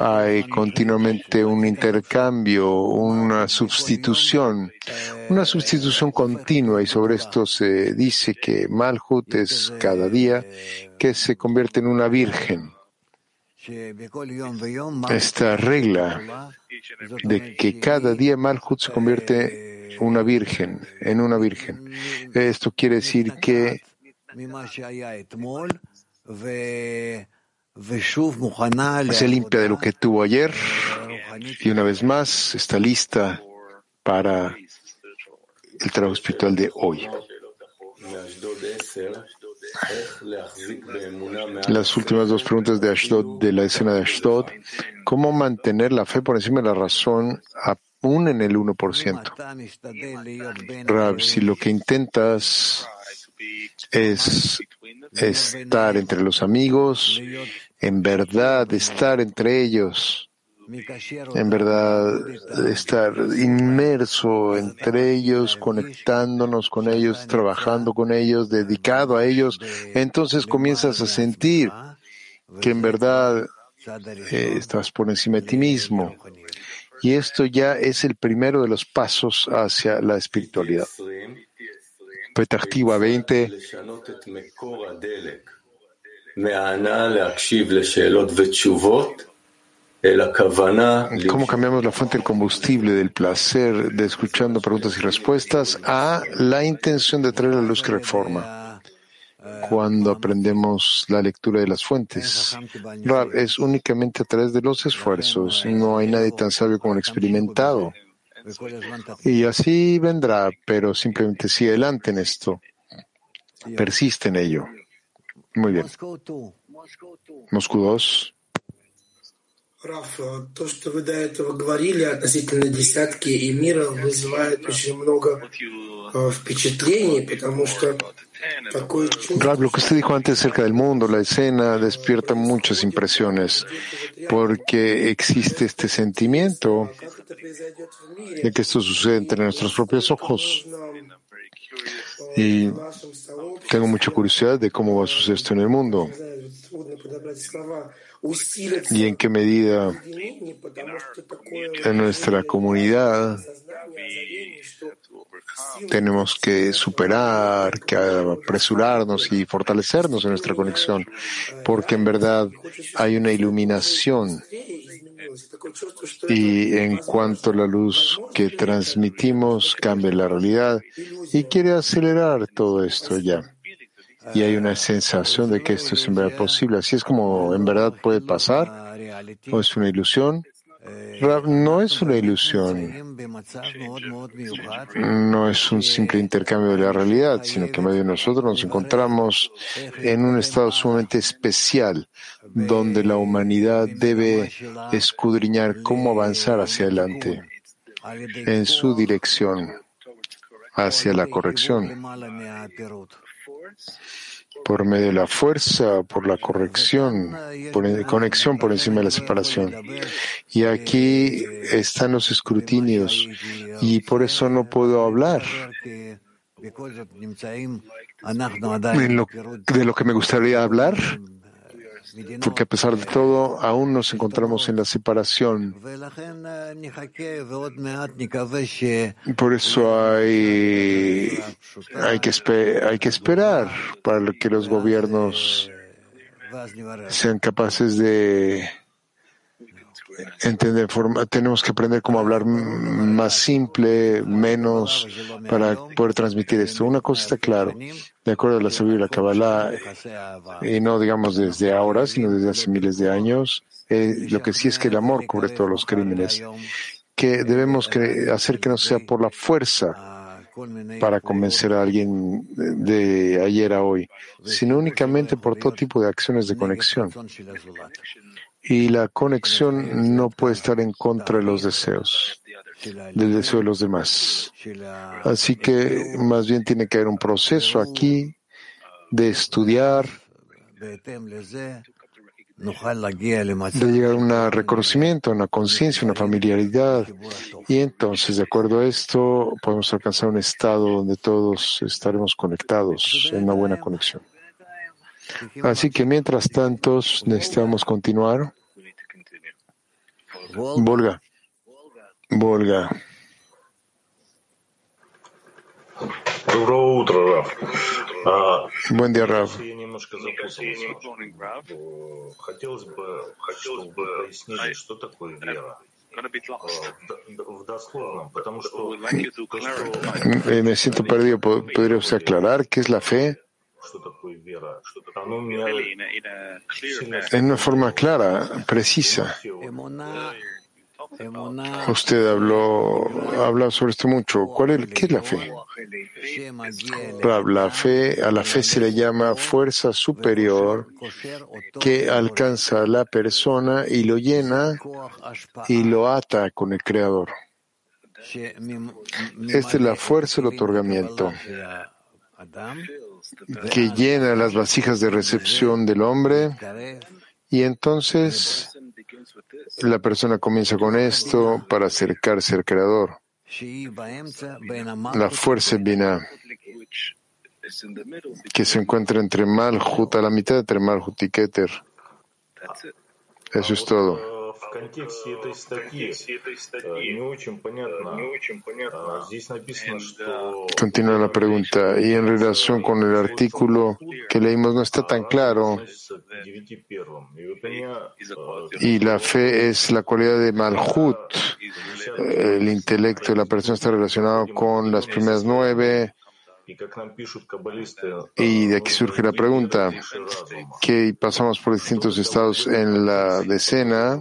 hay continuamente un intercambio, una sustitución, una sustitución continua y sobre esto se dice que Malhut es cada día que se convierte en una virgen. Esta regla de que cada día Malhut se convierte una virgen, en una virgen. Esto quiere decir que se limpia de lo que tuvo ayer y una vez más está lista para el trabajo espiritual de hoy. Las últimas dos preguntas de Ashdod, de la escena de Ashdod. ¿Cómo mantener la fe por encima de la razón aún en el 1%? Rab, si lo que intentas es estar entre los amigos, en verdad estar entre ellos, en verdad estar inmerso entre ellos, conectándonos con ellos, trabajando con ellos, dedicado a ellos, entonces comienzas a sentir que en verdad eh, estás por encima de ti mismo. Y esto ya es el primero de los pasos hacia la espiritualidad. Petactiva 20. ¿Cómo cambiamos la fuente del combustible del placer de escuchando preguntas y respuestas a la intención de traer la luz que reforma? Cuando aprendemos la lectura de las fuentes, es únicamente a través de los esfuerzos. No hay nadie tan sabio como el experimentado. Y así vendrá, pero simplemente sigue adelante en esto. Persiste en ello. Muy bien. Moscú 2. Раф, то, что вы до этого говорили относительно десятки и мира, вызывает очень много впечатлений, потому что Rab, lo que usted dijo antes acerca del mundo, la escena, despierta muchas impresiones, porque existe este sentimiento de que esto sucede entre nuestros propios ojos. Y tengo mucha curiosidad de cómo va a suceder esto en el mundo y en qué medida en nuestra comunidad tenemos que superar, que apresurarnos y fortalecernos en nuestra conexión, porque en verdad hay una iluminación y en cuanto la luz que transmitimos cambia la realidad y quiere acelerar todo esto ya. Y hay una sensación de que esto es en verdad posible. Así es como en verdad puede pasar o es una ilusión. Rab, no es una ilusión, no es un simple intercambio de la realidad, sino que medio de nosotros nos encontramos en un estado sumamente especial, donde la humanidad debe escudriñar cómo avanzar hacia adelante en su dirección hacia la corrección por medio de la fuerza, por la corrección, por conexión por encima de la separación. Y aquí están los escrutinios y por eso no puedo hablar de lo que me gustaría hablar, porque a pesar de todo aún nos encontramos en la separación. Por eso hay, hay, que, hay que esperar para que los gobiernos sean capaces de entender, tenemos que aprender cómo hablar más simple, menos, para poder transmitir esto. Una cosa está clara, de acuerdo a la sabiduría Kabbalah, y no digamos desde ahora, sino desde hace miles de años, eh, lo que sí es que el amor cubre todos los crímenes, que debemos hacer que no sea por la fuerza para convencer a alguien de ayer a hoy, sino únicamente por todo tipo de acciones de conexión. y la conexión no puede estar en contra de los deseos, del deseo de los demás. Así que más bien tiene que haber un proceso aquí de estudiar, de llegar a un reconocimiento, una conciencia, una familiaridad. Y entonces, de acuerdo a esto, podemos alcanzar un estado donde todos estaremos conectados en una buena conexión. Así que mientras tanto necesitamos continuar. Volga. Volga. Buen día, Rav. Me siento perdido. ¿Podría usted aclarar qué es la fe? En una forma clara, precisa. Usted habló, hablado sobre esto mucho. ¿Cuál es, ¿Qué es la fe? La fe, a la fe se le llama fuerza superior que alcanza a la persona y lo llena y lo ata con el Creador. Esta es la fuerza del otorgamiento que llena las vasijas de recepción del hombre y entonces la persona comienza con esto para acercarse al Creador. La fuerza Binah que se encuentra entre Malhut, a la mitad entre Malhut y Keter. Eso es todo контексте этой статьи не очень понятно. Здесь написано, что... Continúa la pregunta. Y en relación con el artículo que leímos no está tan claro. Y la fe es la cualidad de Malhut. El intelecto de la persona está relacionado con las primeras nueve y de aquí surge la pregunta, que pasamos por distintos estados en la decena,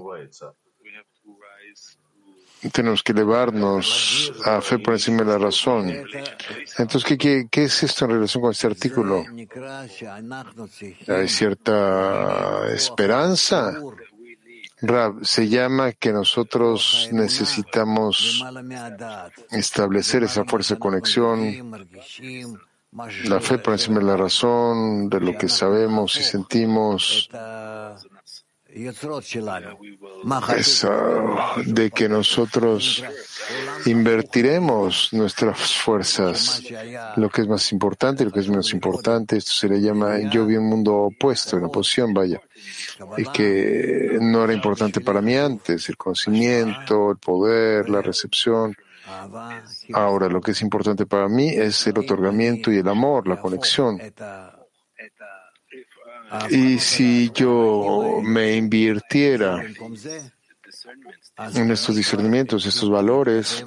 tenemos que elevarnos a fe por encima de la razón. Entonces, ¿qué, qué, es esto en relación con este artículo? ¿Hay cierta esperanza? Rab, se llama que nosotros necesitamos establecer esa fuerza de conexión, la fe por encima de la razón, de lo que sabemos y sentimos, de que nosotros invertiremos nuestras fuerzas, lo que es más importante y lo que es menos importante. Esto se le llama, yo vi un mundo opuesto, en oposición, vaya, y que no era importante para mí antes, el conocimiento, el poder, la recepción. Ahora, lo que es importante para mí es el otorgamiento y el amor, la conexión. Y si yo me invirtiera en estos discernimientos, estos valores,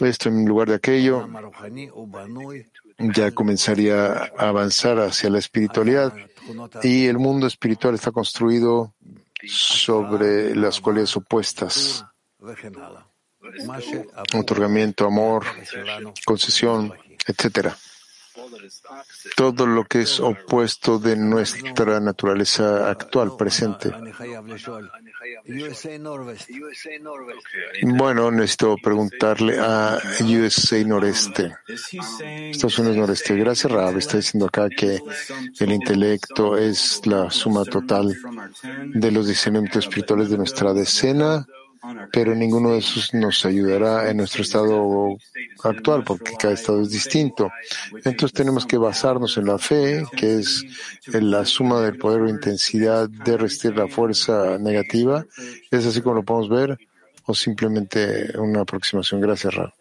esto en lugar de aquello, ya comenzaría a avanzar hacia la espiritualidad y el mundo espiritual está construido sobre las cualidades opuestas, otorgamiento, amor, concesión, etcétera. Todo lo que es opuesto de nuestra naturaleza actual, presente. Bueno, necesito preguntarle a USA Noreste. Estados Unidos Noreste. Gracias, Rab. Está diciendo acá que el intelecto es la suma total de los discernimientos espirituales de nuestra decena pero ninguno de esos nos ayudará en nuestro estado actual, porque cada estado es distinto. Entonces tenemos que basarnos en la fe, que es la suma del poder o intensidad de resistir la fuerza negativa. ¿Es así como lo podemos ver? ¿O simplemente una aproximación? Gracias, Ra.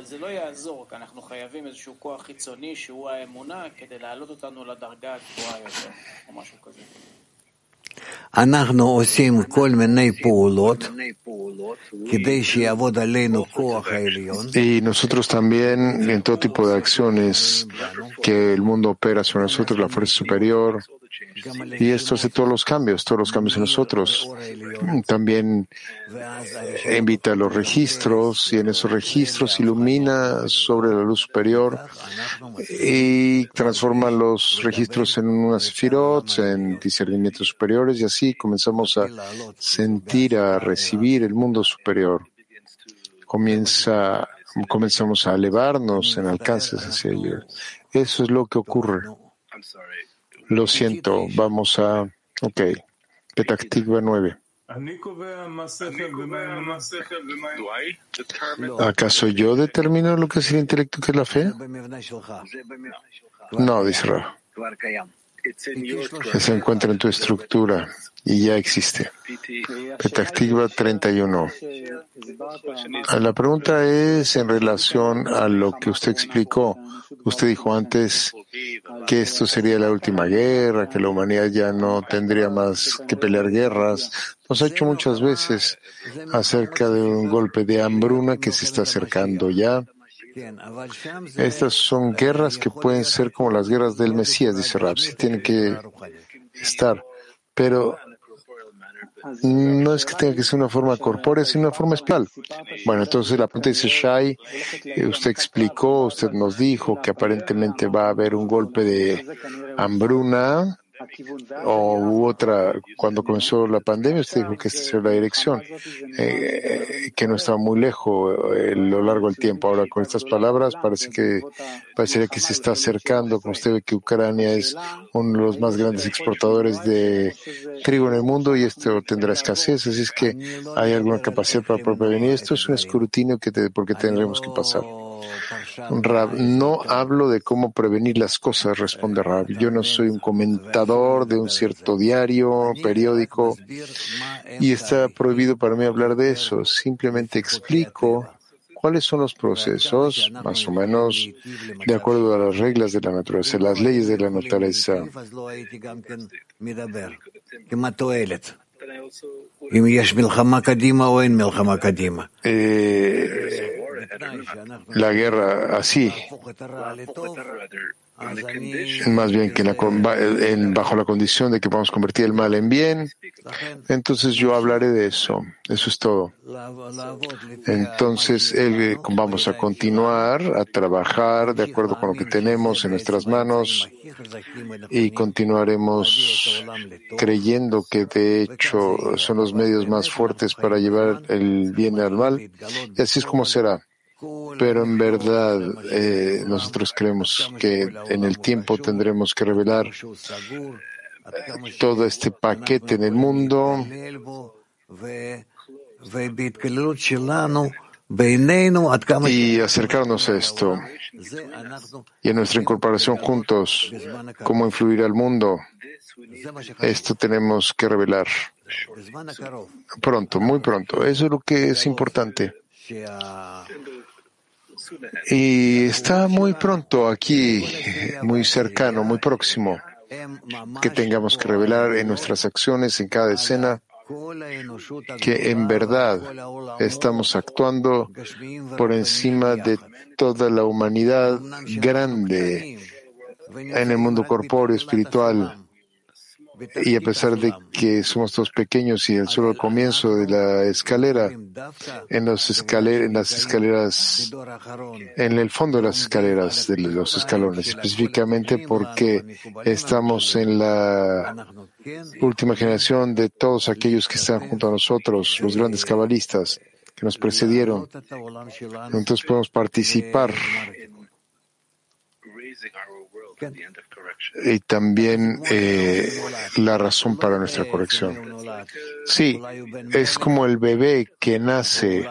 אבל זה לא יעזור, כי אנחנו חייבים איזשהו כוח חיצוני שהוא האמונה כדי להעלות אותנו לדרגה הגבוהה יותר, או משהו כזה. אנחנו עושים כל מיני פעולות כדי שיעבוד עלינו כוח העליון. Y nosotros también, en todo tipo de acciones que el mundo opera sobre nosotros, la fuerza superior, y esto hace todos los cambios, todos los cambios en nosotros. También invita a los registros y en esos registros ilumina sobre la luz superior y transforma los registros en unas sefirot, en discernimientos superiores y así comenzamos a sentir, a recibir el mundo superior. Comienza, comenzamos a elevarnos en alcances hacia ello. Eso es lo que ocurre. Lo siento, vamos a. Ok. Petactigua 9. ¿Acaso yo determino lo que es el intelecto que es la fe? No, dice Ra. Se encuentra en tu estructura y ya existe. Petactiva 31. La pregunta es en relación a lo que usted explicó. Usted dijo antes que esto sería la última guerra, que la humanidad ya no tendría más que pelear guerras. Nos ha hecho muchas veces acerca de un golpe de hambruna que se está acercando ya. Estas son guerras que pueden ser como las guerras del Mesías, dice Rab, sí tienen que estar, pero no es que tenga que ser una forma corpórea, sino una forma espiritual. Bueno, entonces la pregunta dice Shai, eh, usted explicó, usted nos dijo que aparentemente va a haber un golpe de hambruna o u otra, cuando comenzó la pandemia, usted dijo que esta sería la dirección, eh, que no estaba muy lejos eh, a lo largo del tiempo. Ahora, con estas palabras, parece que parecería que se está acercando, como usted ve que Ucrania es uno de los más grandes exportadores de trigo en el mundo y esto tendrá escasez, así es que hay alguna capacidad para prevenir. Esto es un escrutinio que te, porque tendremos que pasar. Rab, no hablo de cómo prevenir las cosas, responde Rab. Yo no soy un comentador de un cierto diario, periódico, y está prohibido para mí hablar de eso. Simplemente explico cuáles son los procesos, más o menos de acuerdo a las reglas de la naturaleza, las leyes de la naturaleza. Eh, la guerra así, más bien que bajo la condición de que vamos a convertir el mal en bien, entonces yo hablaré de eso. Eso es todo. Entonces vamos a continuar a trabajar de acuerdo con lo que tenemos en nuestras manos y continuaremos creyendo que de hecho son los medios más fuertes para llevar el bien al mal y así es como será. Pero en verdad eh, nosotros creemos que en el tiempo tendremos que revelar todo este paquete en el mundo y acercarnos a esto y a nuestra incorporación juntos, cómo influir al mundo. Esto tenemos que revelar pronto, muy pronto. Eso es lo que es importante. Y está muy pronto aquí, muy cercano, muy próximo, que tengamos que revelar en nuestras acciones, en cada escena, que en verdad estamos actuando por encima de toda la humanidad grande en el mundo corpóreo, espiritual, y a pesar de que somos todos pequeños y el solo el comienzo de la escalera, en, los escaler en las escaleras, en el fondo de las escaleras de los escalones, específicamente porque estamos en la última generación de todos aquellos que están junto a nosotros, los grandes cabalistas que nos precedieron. Entonces podemos participar y también eh, la razón para nuestra corrección. Sí, es como el bebé que nace,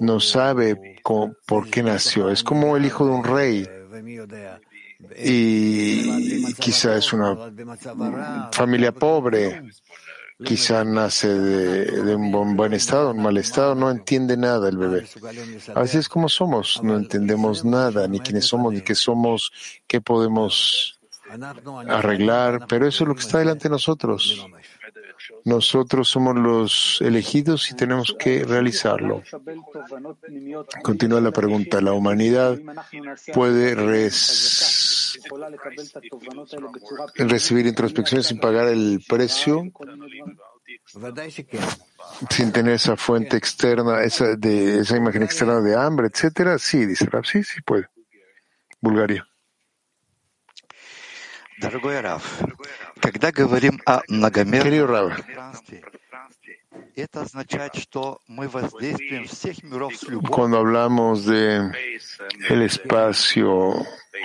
no sabe por qué nació, es como el hijo de un rey y quizá es una familia pobre quizá nace de, un buen estado, un mal estado, no entiende nada el bebé. Así es como somos, no entendemos nada, ni quiénes somos, ni qué somos, qué podemos arreglar, pero eso es lo que está delante de nosotros. Nosotros somos los elegidos y tenemos que realizarlo. Continúa la pregunta. ¿La humanidad puede recibir introspecciones sin pagar el precio? Sin tener esa fuente externa, esa, de, esa imagen externa de hambre, etcétera. Sí, dice Rab, sí, sí puede. Bulgaria. Querido Rab, cuando hablamos de el espacio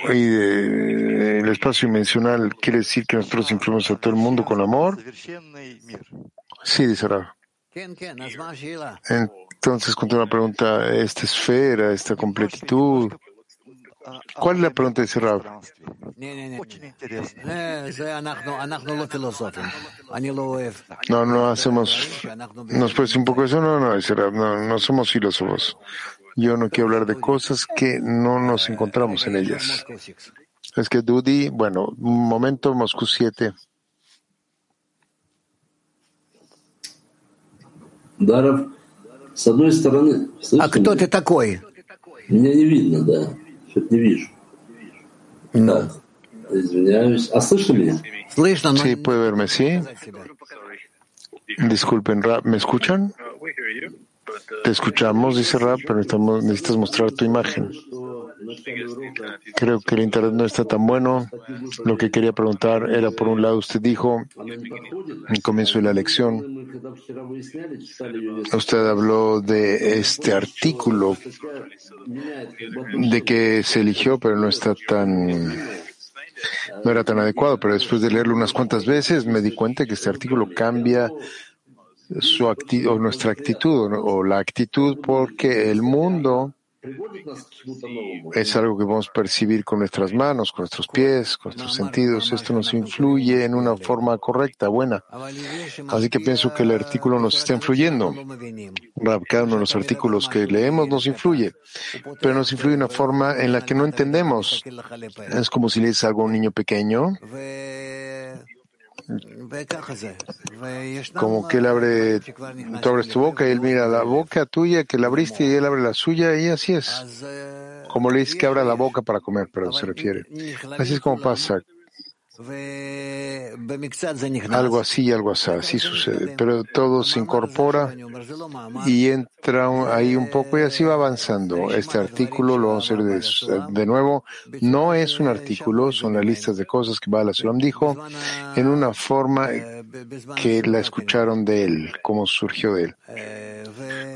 y de el espacio dimensional, ¿quiere decir que nosotros influimos a todo el mundo con amor? Sí, dice Rab. Entonces, continúa la pregunta, esta esfera, esta completitud, ¿Cuál es la pregunta de Rab? No, no hacemos, nos parece un poco eso, no, no, no, no somos filósofos. Yo no quiero hablar de cosas que no nos encontramos en ellas. Es que Dudi, bueno, un momento, Moscú 7. Даров, с одной стороны... А кто ты такой? Меня не видно, да. Что-то не вижу. No. Извиняюсь. А слышно меня? Слышно, но... Sí, puede verme, sí. Disculpen, Rab, ¿me escuchan? Te escuchamos, dice Rab, pero necesitamos, necesitas mostrar tu imagen. Creo que el internet no está tan bueno. Lo que quería preguntar era, por un lado, usted dijo en comienzo de la lección, usted habló de este artículo de que se eligió, pero no está tan no era tan adecuado, pero después de leerlo unas cuantas veces me di cuenta que este artículo cambia su acti o nuestra actitud o la actitud porque el mundo es algo que podemos percibir con nuestras manos, con nuestros pies, con nuestros sentidos. Esto nos influye en una forma correcta, buena. Así que pienso que el artículo nos está influyendo. Cada uno de los artículos que leemos nos influye, pero nos influye de una forma en la que no entendemos. Es como si le dices algo a un niño pequeño como que él abre, tú abres tu boca y él mira la boca tuya que la abriste y él abre la suya y así es. Como le dices que abra la boca para comer, pero se refiere. Así es como pasa. Algo así y algo así, así sucede. Pero todo se incorpora y entra ahí un poco y así va avanzando. Este artículo lo vamos a hacer de, nuevo. No es un artículo, son las listas de cosas que Bala Sulam dijo en una forma que la escucharon de él, como surgió de él.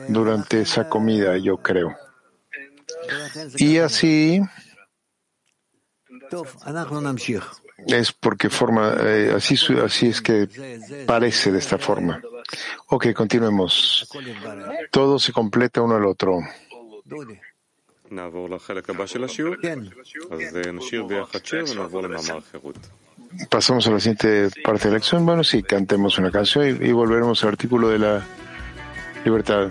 Durante esa comida, yo creo. Y así es porque forma, eh, así, así es que parece de esta forma. Ok, continuemos. Todo se completa uno al otro. Pasamos a la siguiente parte de la lección. Bueno, sí, cantemos una canción y, y volveremos al artículo de la libertad.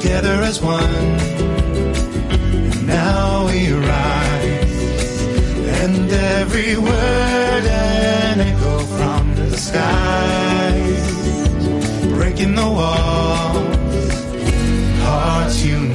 Together as one. And now we rise. And every word an echo from the skies. Breaking the walls. Hearts unite.